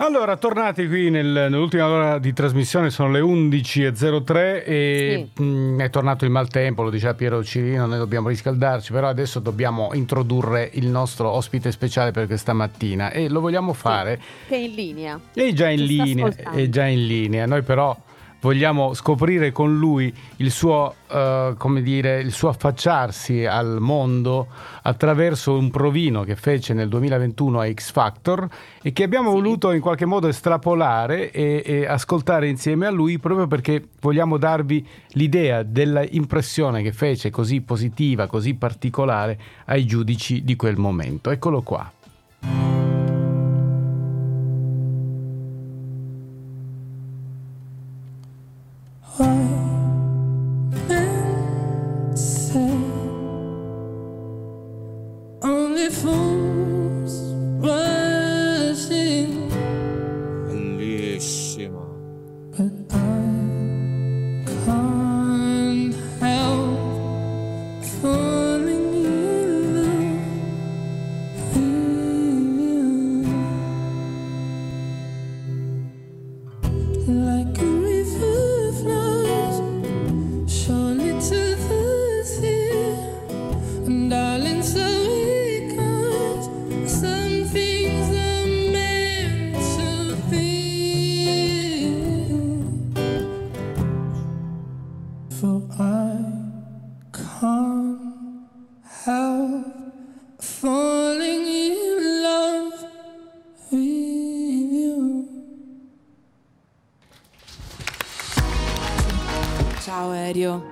Allora, tornati qui nel, nell'ultima ora di trasmissione, sono le 11.03 e sì. mh, mm, è tornato il maltempo, lo diceva Piero Cirino, noi dobbiamo riscaldarci, però adesso dobbiamo introdurre il nostro ospite speciale per questa mattina e lo vogliamo fare. Sì, che è in linea. È già in linea, è già in linea. Noi però vogliamo scoprire con lui il suo, uh, come dire, il suo affacciarsi al mondo attraverso un provino che fece nel 2021 a X Factor e che abbiamo sì. voluto in qualche modo estrapolare e, e, ascoltare insieme a lui proprio perché vogliamo darvi l'idea dell'impressione che fece così positiva, così particolare ai giudici di quel momento. Eccolo qua.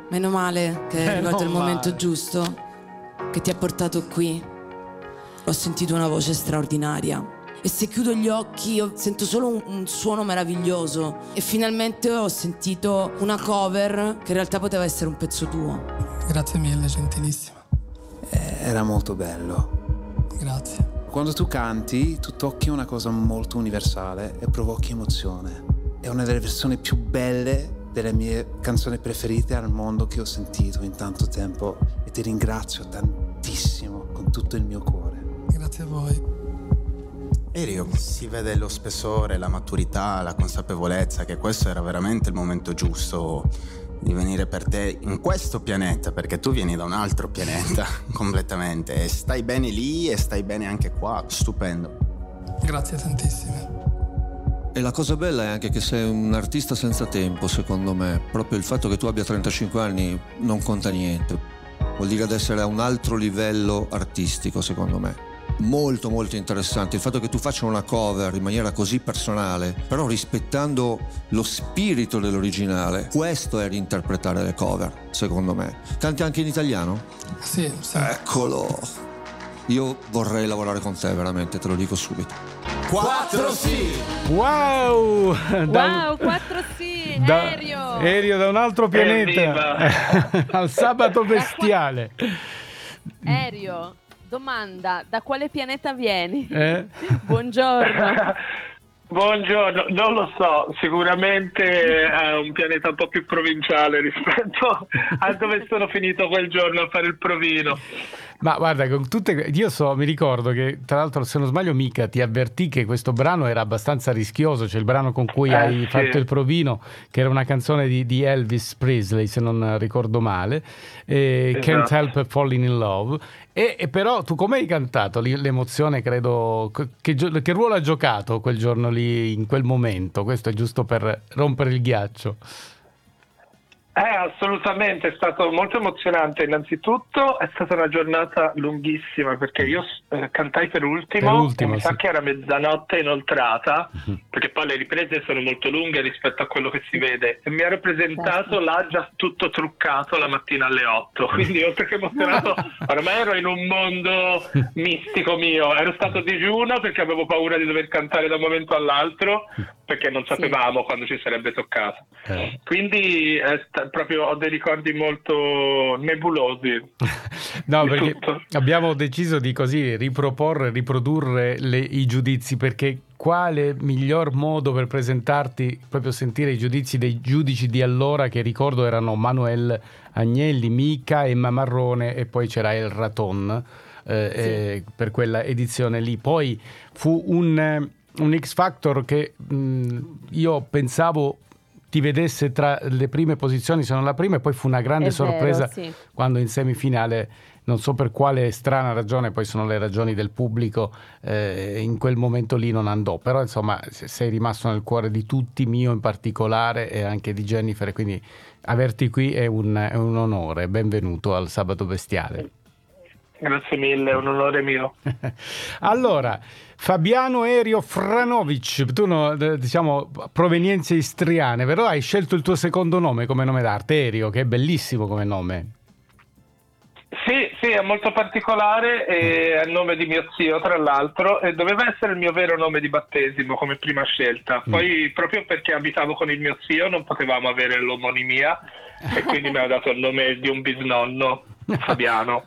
Meno male che è arrivato il momento giusto, che ti ha portato qui. Ho sentito una voce straordinaria. E se chiudo gli occhi sento solo un, un, suono meraviglioso. E finalmente ho sentito una cover che in realtà poteva essere un pezzo tuo. Grazie mille, gentilissima. Eh, era molto bello. Grazie. Quando tu canti, tu tocchi una cosa molto universale e provochi emozione. È una delle persone più belle delle mie canzoni preferite al mondo che ho sentito in tanto tempo e ti ringrazio tantissimo con tutto il mio cuore. Grazie a voi. Erio, si vede lo spessore, la maturità, la consapevolezza che questo era veramente il momento giusto di venire per te in questo pianeta, perché tu vieni da un altro pianeta completamente e stai bene lì e stai bene anche qua, stupendo. Grazie tantissimo. E la cosa bella è anche che sei un artista senza tempo, secondo me. Proprio il fatto che tu abbia 35 anni non conta niente. Vuol dire ad essere a un altro livello artistico, secondo me. Molto molto interessante il fatto che tu faccia una cover in maniera così personale, però rispettando lo spirito dell'originale. Questo è reinterpretare le cover, secondo me. Canti anche in italiano? Sì, sì. Eccolo. Io vorrei lavorare con te, veramente, te lo dico subito. 4 sì! Wow! Da, wow, 4 sì! Da, aereo! Aereo da un altro pianeta! Al sabato bestiale! Aereo, domanda, da quale pianeta vieni? Eh? Buongiorno! Buongiorno, non lo so, sicuramente è un pianeta un po' più provinciale rispetto a dove sono finito quel giorno a fare il provino. Ma guarda, con tutte, io so, mi ricordo che tra l'altro se non sbaglio mica ti avvertì che questo brano era abbastanza rischioso, cioè il brano con cui eh, hai sì. fatto il provino, che era una canzone di, di Elvis Presley se non ricordo male, eh, esatto. Can't Help Falling in Love, e, e, però tu come hai cantato l'emozione, credo, che, che ruolo ha giocato quel giorno lì, in quel momento? Questo è giusto per rompere il ghiaccio. Eh, assolutamente, è stato molto emozionante. Innanzitutto è stata una giornata lunghissima perché io eh, cantai per ultimo, per ultimo mi sì. sa che era mezzanotte inoltrata, uh-huh. perché poi le riprese sono molto lunghe rispetto a quello che si vede e mi ero presentato certo. là già tutto truccato la mattina alle 8, quindi oltre che emozionato ormai ero in un mondo mistico mio, ero stato digiuno perché avevo paura di dover cantare da un momento all'altro perché non sapevamo sì. quando ci sarebbe toccato. Eh. Quindi è sta- proprio ho dei ricordi molto nebulosi. no, perché tutto. abbiamo deciso di così riproporre, riprodurre le, i giudizi perché quale miglior modo per presentarti, proprio sentire i giudizi dei giudici di allora che ricordo erano Manuel Agnelli, Mica, Emma Marrone e poi c'era El Raton eh, sì. eh, per quella edizione lì. Poi fu un un X Factor che mh, io pensavo ti vedesse tra le prime posizioni, se non la prima, e poi fu una grande È sorpresa vero, sì. quando in semifinale, non so per quale strana ragione, poi sono le ragioni del pubblico, eh, in quel momento lì non andò, però insomma sei rimasto nel cuore di tutti, mio in particolare e anche di Jennifer, quindi averti qui è un, è un onore, benvenuto al Sabato Bestiale. Grazie mille, è un onore mio. allora, Fabiano Erio Franovic, tu no, diciamo provenienze istriane, però hai scelto il tuo secondo nome come nome d'arte, Erio, che è bellissimo come nome. Sì, sì, è molto particolare, è il nome di mio zio tra l'altro e doveva essere il mio vero nome di battesimo come prima scelta, Mm. poi proprio perché abitavo con il mio zio non potevamo avere l'omonimia e quindi mi ha dato il nome di un bisnonno, Fabiano.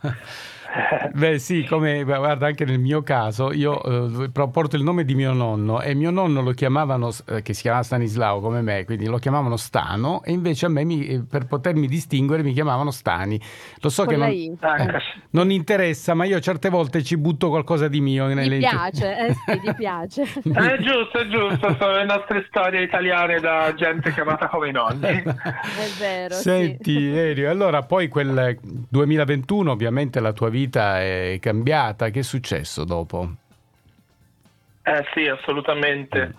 Beh sì, come guarda anche nel mio caso, io eh, porto il nome di mio nonno e mio nonno lo chiamavano, eh, che si chiamava Stanislao come me, quindi lo chiamavano Stano e invece a me mi, eh, per potermi distinguere mi chiamavano Stani. Lo so Con che non, eh, non interessa, ma io certe volte ci butto qualcosa di mio. Nelle- piace, eh sì, gli piace. È giusto, è giusto, sono le nostre storie italiane da gente chiamata come i nonni. È vero, sì. Senti, Erio, allora poi quel 2021 ovviamente la tua vita è cambiata, che è successo dopo? Eh sì, assolutamente.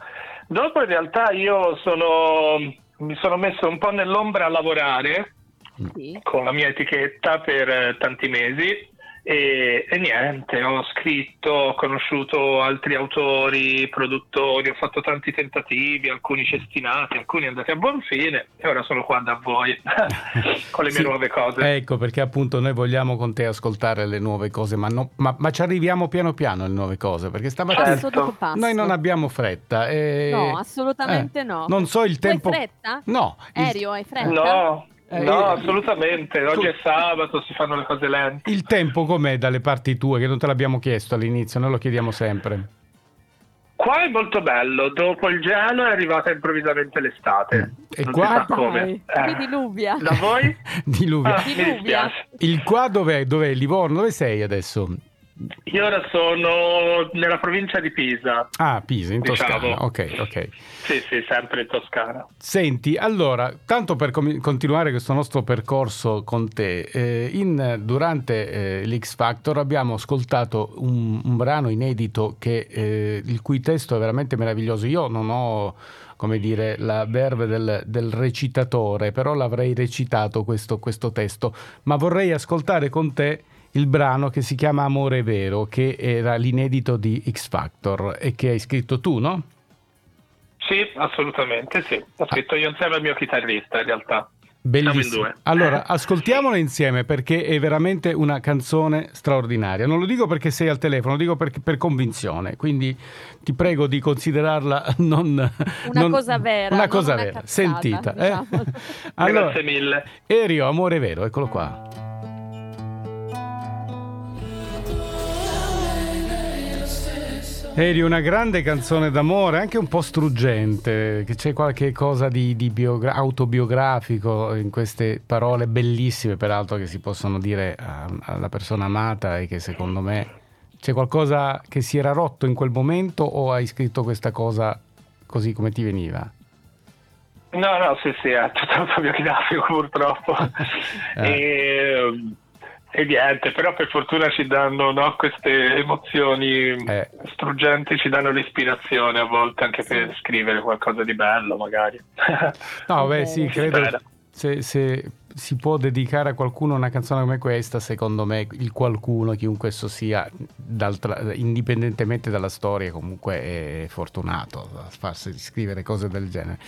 Dopo in realtà io sono, mi sono messo un po' nell'ombra a lavorare Sì. con la mia etichetta per eh, tanti mesi e, e niente, ho scritto, ho conosciuto altri autori, produttori, ho fatto tanti tentativi, alcuni cestinati, alcuni andati a buon fine e ora sono qua da voi con le mie Sì, nuove cose. Ecco, perché appunto noi vogliamo con te ascoltare le nuove cose, ma, no- ma- ma ci arriviamo piano piano alle nuove cose, perché stamattina passo. noi non abbiamo fretta. e- No, assolutamente eh, no. Non so il Tu hai tempo... fretta? No. il- Aereo, hai fretta? No, no, io- assolutamente. Oggi è sabato, si fanno le cose lente. Il tempo com'è dalle parti tue, che non te l'abbiamo chiesto all'inizio, noi lo chiediamo sempre. Qua è molto bello, dopo il gelo è arrivata improvvisamente l'estate. E Non qua- come. Eh. diluvia. Da voi? Diluvia. Ah, Diluvia. Il qua dov'è? Dov'è? Livorno? Dove sei adesso? Io ora sono nella provincia di Pisa. Ah, Pisa, in Diciamo. Toscana. Ok, ok. Sì, sì, sempre in Toscana. Senti, allora, tanto per com- continuare questo nostro percorso con te, eh, in- durante eh, l'X Factor abbiamo ascoltato un, un brano inedito che, eh, il cui testo è veramente meraviglioso. Io non ho, come dire, la verve del, del recitatore, però l'avrei recitato questo, questo testo, ma vorrei ascoltare con te il brano che si chiama Amore Vero, che era l'inedito di X Factor e che hai scritto tu, no? Sì, assolutamente sì. Ho scritto io insieme al mio chitarrista in realtà. Siamo in Bellissimo. due. Allora, ascoltiamola insieme perché è veramente una canzone straordinaria. Non lo dico perché sei al telefono, lo dico perché- per convinzione. Quindi ti prego di considerarla non, Una non- cosa vera, Una cosa una vera, cazzata, sentita. eh? diciamo. Allora, Grazie mille. Erio, amore vero, eccolo qua. Eri una grande canzone d'amore, anche un po' struggente, che c'è qualche cosa di, di biogra- autobiografico in queste parole bellissime, peraltro, che si possono dire a- alla persona amata e che secondo me c'è qualcosa che si era rotto in quel momento o hai scritto questa cosa così come ti veniva? No, no, sì, sì, è tutto autobiografico purtroppo. Eh. e, e niente, però per fortuna ci danno no, queste emozioni Eh. struggenti, ci danno l'ispirazione a volte anche per scrivere qualcosa di bello magari. No, beh, sì, Si credo se, se si può dedicare a qualcuno una canzone come questa, secondo me il qualcuno, chiunque esso sia, indipendentemente dalla storia, comunque è fortunato a farsi scrivere cose del genere.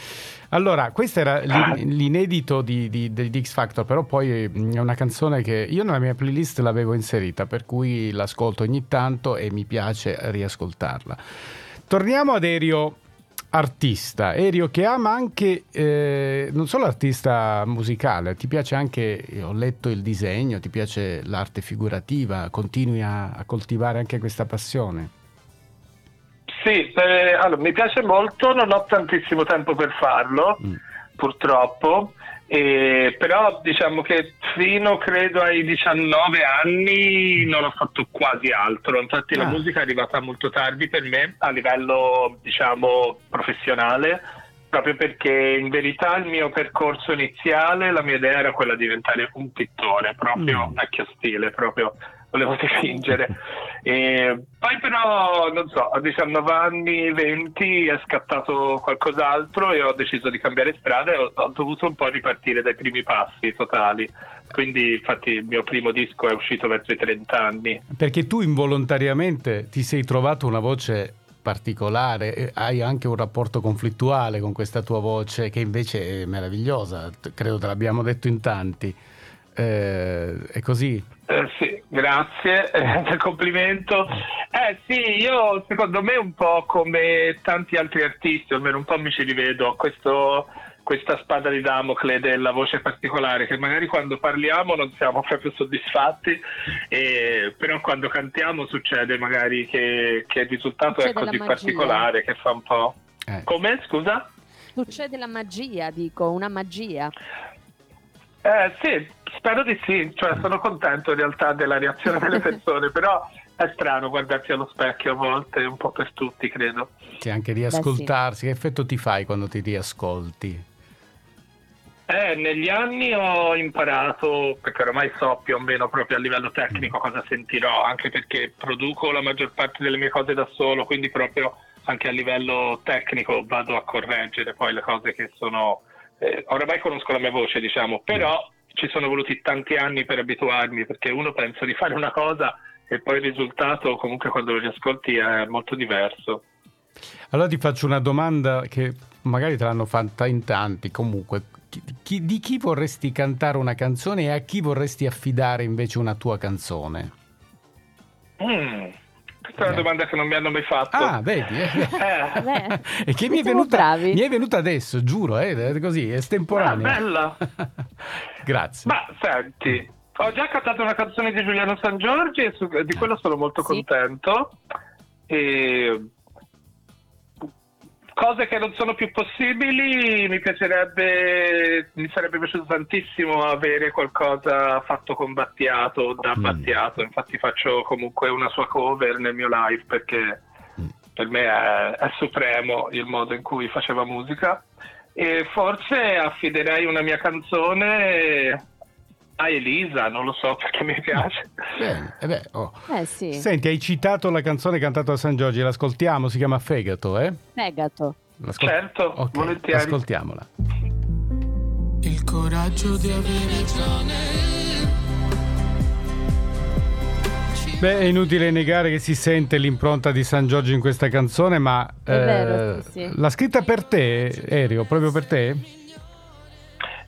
Allora, questo era l'in- l'inedito di, di, di X Factor, però poi è una canzone che io nella mia playlist l'avevo inserita, per cui l'ascolto ogni tanto e mi piace riascoltarla. Torniamo ad Erio artista, Erio che ama anche eh, non solo artista musicale, ti piace anche, ho letto il disegno, ti piace l'arte figurativa, continui a, a coltivare anche questa passione. Sì, eh, allora, mi piace molto, non ho tantissimo tempo per farlo, Mm. purtroppo, E, però diciamo che fino credo ai 19 anni non ho fatto quasi altro, infatti ah. la musica è arrivata molto tardi per me a livello diciamo professionale, proprio perché in verità il mio percorso iniziale, la mia idea era quella di diventare un pittore, proprio mm. vecchio stile, proprio volevo dipingere. E poi però, non so, a 19 anni, 20 è scattato qualcos'altro e ho deciso di cambiare strada e ho, ho dovuto un po' ripartire dai primi passi totali. Quindi infatti il mio primo disco è uscito verso i 30 anni. Perché tu involontariamente ti sei trovato una voce particolare, hai anche un rapporto conflittuale con questa tua voce che invece è meravigliosa, credo te l'abbiamo detto in tanti. Eh, è così? Eh, sì, grazie del complimento. Eh sì, io secondo me un po' come tanti altri artisti, almeno un po' mi ci rivedo, questo, questa spada di Damocle della voce particolare, che magari quando parliamo non siamo proprio soddisfatti, e, però quando cantiamo succede magari che, che il risultato succede è così particolare che fa un po'... Eh. Come? Scusa? Succede la magia, dico, una magia. Eh, sì, spero di sì, cioè, sono contento in realtà della reazione delle persone, però è strano guardarsi allo specchio a volte, un po' per tutti, credo. Sì, anche riascoltarsi, sì. che effetto ti fai quando ti riascolti? Eh, negli anni ho imparato, perché ormai so più o meno proprio a livello tecnico cosa sentirò, anche perché produco la maggior parte delle mie cose da solo, quindi proprio anche a livello tecnico vado a correggere poi le cose che sono eh, oramai conosco la mia voce, diciamo, però ci sono voluti tanti anni per abituarmi, perché uno pensa di fare una cosa e poi il risultato comunque quando lo riascolti è molto diverso. Allora ti faccio una domanda che magari te l'hanno fatta in tanti, comunque, chi, di chi vorresti cantare una canzone e a chi vorresti affidare invece una tua canzone? Mm. Questa è una domanda che non mi hanno mai fatto. Ah, vedi? Eh. eh. e che mi è, venuta, mi è, venuta, adesso, giuro, eh, è così, è estemporanea. Ah, bella. Grazie. Ma senti, ho già cantato una canzone di Giuliano San Giorgi e su, di quello sono molto sì. contento. E cose che non sono più possibili, mi piacerebbe, mi sarebbe piaciuto tantissimo avere qualcosa fatto con Battiato, da mm. Battiato, infatti faccio comunque una sua cover nel mio live perché mm. per me è, è supremo il modo in cui faceva musica e forse affiderei una mia canzone a Elisa, non lo so perché mi piace. Bene, eh beh, oh. eh sì. Senti, hai citato la canzone cantata da San Giorgi, l'ascoltiamo, si chiama Fegato, eh? Fegato. L'ascol- certo, okay, volentieri. Ascoltiamola. Il coraggio di avere ragione. Beh, è inutile negare che si sente l'impronta di San Giorgio in questa canzone, ma eh, vero, sì, sì. l'ha scritta per te, Erio, proprio per te?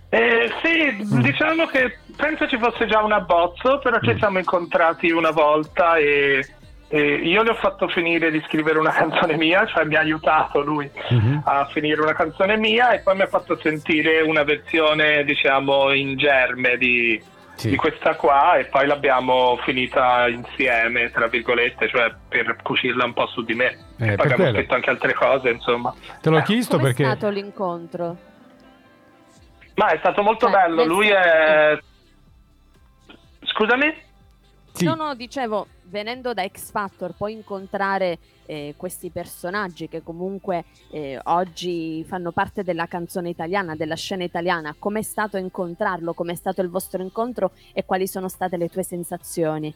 Eh, sì, mm. diciamo che penso ci fosse già un abbozzo, però ci mm. siamo incontrati una volta e, e, io le ho fatto finire di scrivere una canzone mia, cioè mi ha aiutato lui mm-hmm. a finire una canzone mia e poi mi ha fatto sentire una versione, diciamo, in germe di, sì. di questa qua e poi l'abbiamo finita insieme, tra virgolette, cioè per cucirla un po' su di me. Eh, poi abbiamo quello. scritto anche altre cose, insomma. Te l'ho eh. chiesto Come perché... è stato l'incontro? Ma è stato molto cioè, bello, lui è... Scusami? Sì. No, no, dicevo, venendo da X Factor, puoi incontrare eh, questi personaggi che comunque eh, oggi fanno parte della canzone italiana, della scena italiana. Com'è stato incontrarlo? Com'è stato il vostro incontro e quali sono state le tue sensazioni?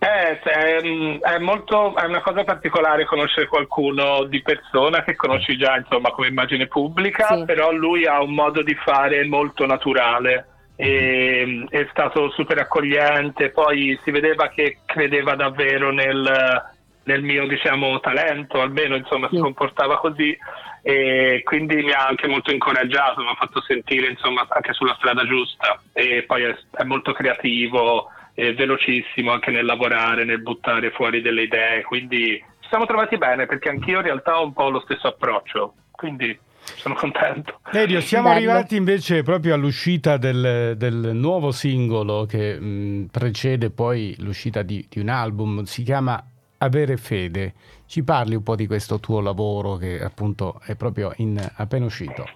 Eh, è, è, molto, è una cosa particolare conoscere qualcuno di persona che conosci già insomma, come immagine pubblica, sì. però lui ha un modo di fare molto naturale. E, è stato super accogliente, poi si vedeva che credeva davvero nel, nel mio diciamo, talento, almeno insomma, sì. si comportava così e quindi mi ha anche molto incoraggiato, mi ha fatto sentire insomma, anche sulla strada giusta e poi è, è molto creativo è velocissimo anche nel lavorare, nel buttare fuori delle idee, quindi ci siamo trovati bene perché anch'io in realtà ho un po' lo stesso approccio, quindi sono contento. Elio, siamo Bello. arrivati invece proprio all'uscita del, del nuovo singolo che mh, precede poi l'uscita di, di, un album, si chiama Avere Fede. Ci parli un po' di questo tuo lavoro che appunto è proprio in, appena uscito?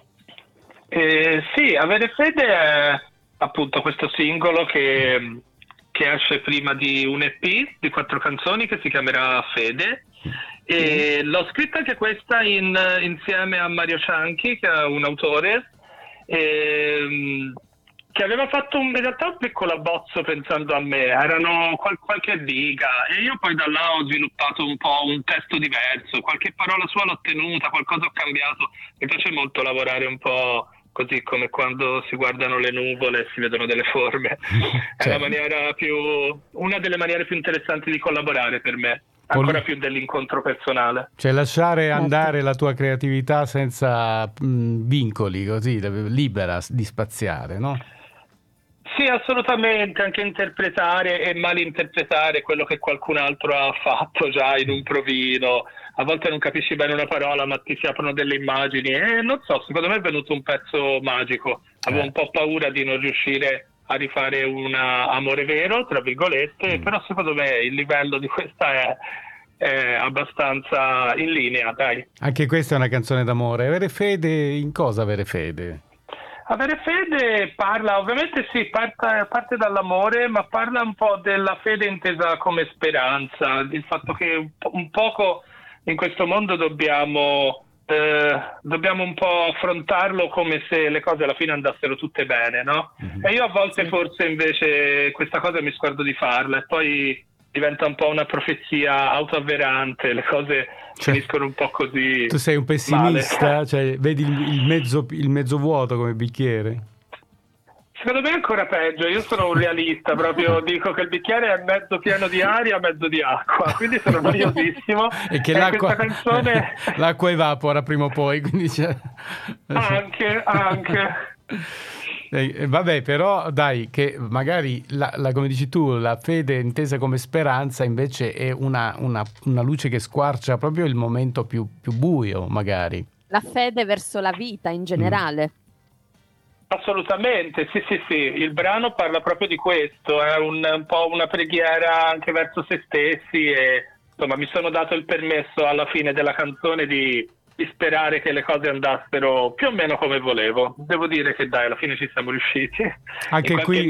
Eh, sì, Avere Fede è appunto questo singolo che, che, esce prima di un EP di quattro canzoni che si chiamerà Fede. E mm. l'ho scritta anche questa in, insieme a Mario Cianchi, che è un autore. E, che aveva fatto un, in realtà un piccolo abbozzo pensando a me, erano qual, qualche riga e io poi da là ho sviluppato un po' un testo diverso, qualche parola sua l'ho tenuta, qualcosa ho cambiato, mi piace molto lavorare un po' così come quando si guardano le nuvole e si vedono delle forme, è la maniera più, una delle maniere più interessanti di collaborare per me ancora più dell'incontro personale. Cioè lasciare certo. andare la tua creatività senza mh, vincoli, così, libera di spaziare, no? Sì, assolutamente, anche interpretare e malinterpretare quello che qualcun altro ha fatto già in un provino. A volte non capisci bene una parola, ma ti si aprono delle immagini e non so, secondo me è venuto un pezzo magico. Avevo eh. un po' paura di non riuscire a rifare un amore vero, tra virgolette, mm. però secondo me il livello di questa è, è abbastanza in linea, dai. Anche questa è una canzone d'amore. Avere fede in cosa avere fede? Avere fede parla, ovviamente sì, parte, parte, dall'amore, ma parla un po' della fede intesa come speranza, il fatto che un, po- un poco in questo mondo dobbiamo, eh, dobbiamo un po' affrontarlo come se le cose alla fine andassero tutte bene, no? Mm-hmm. E io a volte forse invece questa cosa mi scordo di farla e poi diventa un po' una profezia autoavverante, le cose cioè, finiscono un po' così. Tu sei un pessimista, cioè, vedi il, il, mezzo, il mezzo vuoto come bicchiere? Secondo me è ancora peggio, io sono un realista, proprio dico che il bicchiere è mezzo pieno di aria, mezzo di acqua, quindi sono noiosissimo. e che e l'acqua, canzone... l'acqua evapora prima o poi, quindi c'è... Anche, anche. Eh, vabbè, però dai, che magari, la, la, come dici tu, la fede intesa come speranza invece è una, una, una luce che squarcia proprio il momento più, più, buio, magari. La fede verso la vita in generale. Mm. Assolutamente, sì, sì, sì, il brano parla proprio di questo, è un, un po' una preghiera anche verso se stessi e insomma mi sono dato il permesso alla fine della canzone di di sperare che le cose andassero più o meno come volevo. Devo dire che dai, alla fine ci siamo riusciti. Anche, qui,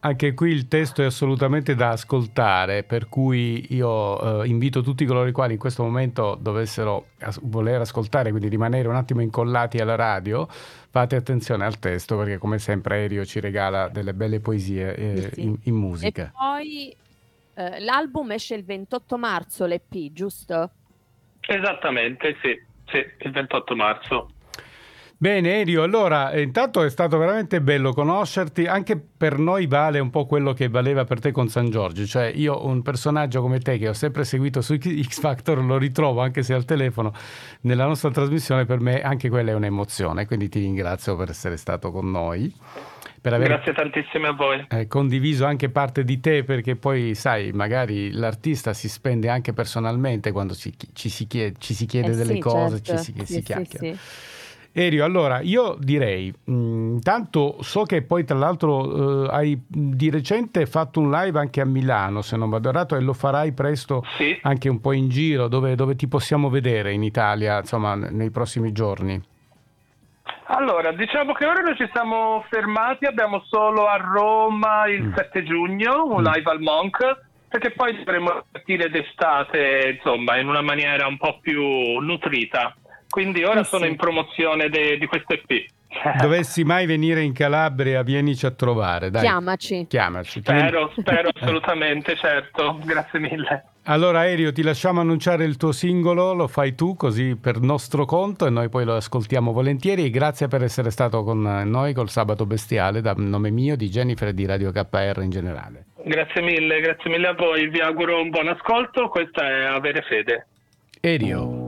anche qui, il testo è assolutamente da ascoltare, per cui io eh, invito tutti coloro i quali in questo momento dovessero as- voler ascoltare, quindi rimanere un attimo incollati alla radio, fate attenzione al testo perché come sempre Aereo ci regala delle belle poesie eh, sì. in, in, musica. E poi eh, l'album esce il 28 marzo, l'EP, giusto? Esattamente, sì. Sì, il 28 marzo. Bene Erio, allora eh, intanto è stato veramente bello conoscerti, anche per noi vale un po' quello che valeva per te con San Giorgio, cioè io un personaggio come te che ho sempre seguito su X Factor lo ritrovo anche se al telefono nella nostra trasmissione, per me anche quella è un'emozione, quindi ti ringrazio per essere stato con noi per aver Grazie tantissimo a voi. Eh, condiviso anche parte di te perché poi sai, magari l'artista si spende anche personalmente quando ci, ci si chiede, ci si chiede eh delle sì, cose, certo. ci si, sì, si chiacchiera. Sì, Erio, allora io direi, intanto mm, so che poi tra l'altro eh, hai di recente fatto un live anche a Milano, se non vado errato, e lo farai presto sì. anche un po' in giro, dove, dove ti possiamo vedere in Italia, insomma, nei prossimi giorni. Allora, diciamo che ora noi ci siamo fermati, abbiamo solo a Roma il mm. 7 giugno un mm. live al Monk, perché poi dovremo partire d'estate, insomma, in una maniera un po' più nutrita. Quindi ora eh sì. sono in promozione de- di questo EP. Dovessi mai venire in Calabria, vienici a trovare. Dai. Chiamaci. Chiamaci. Spero, spero assolutamente, certo. Grazie mille. Allora Aereo, ti lasciamo annunciare il tuo singolo, lo fai tu così per nostro conto e noi poi lo ascoltiamo volentieri. Grazie per essere stato con noi col Sabato Bestiale, da nome mio, di Jennifer e di Radio KR in generale. Grazie mille, grazie mille a voi, vi auguro un buon ascolto, questa è Avere Fede. Aereo.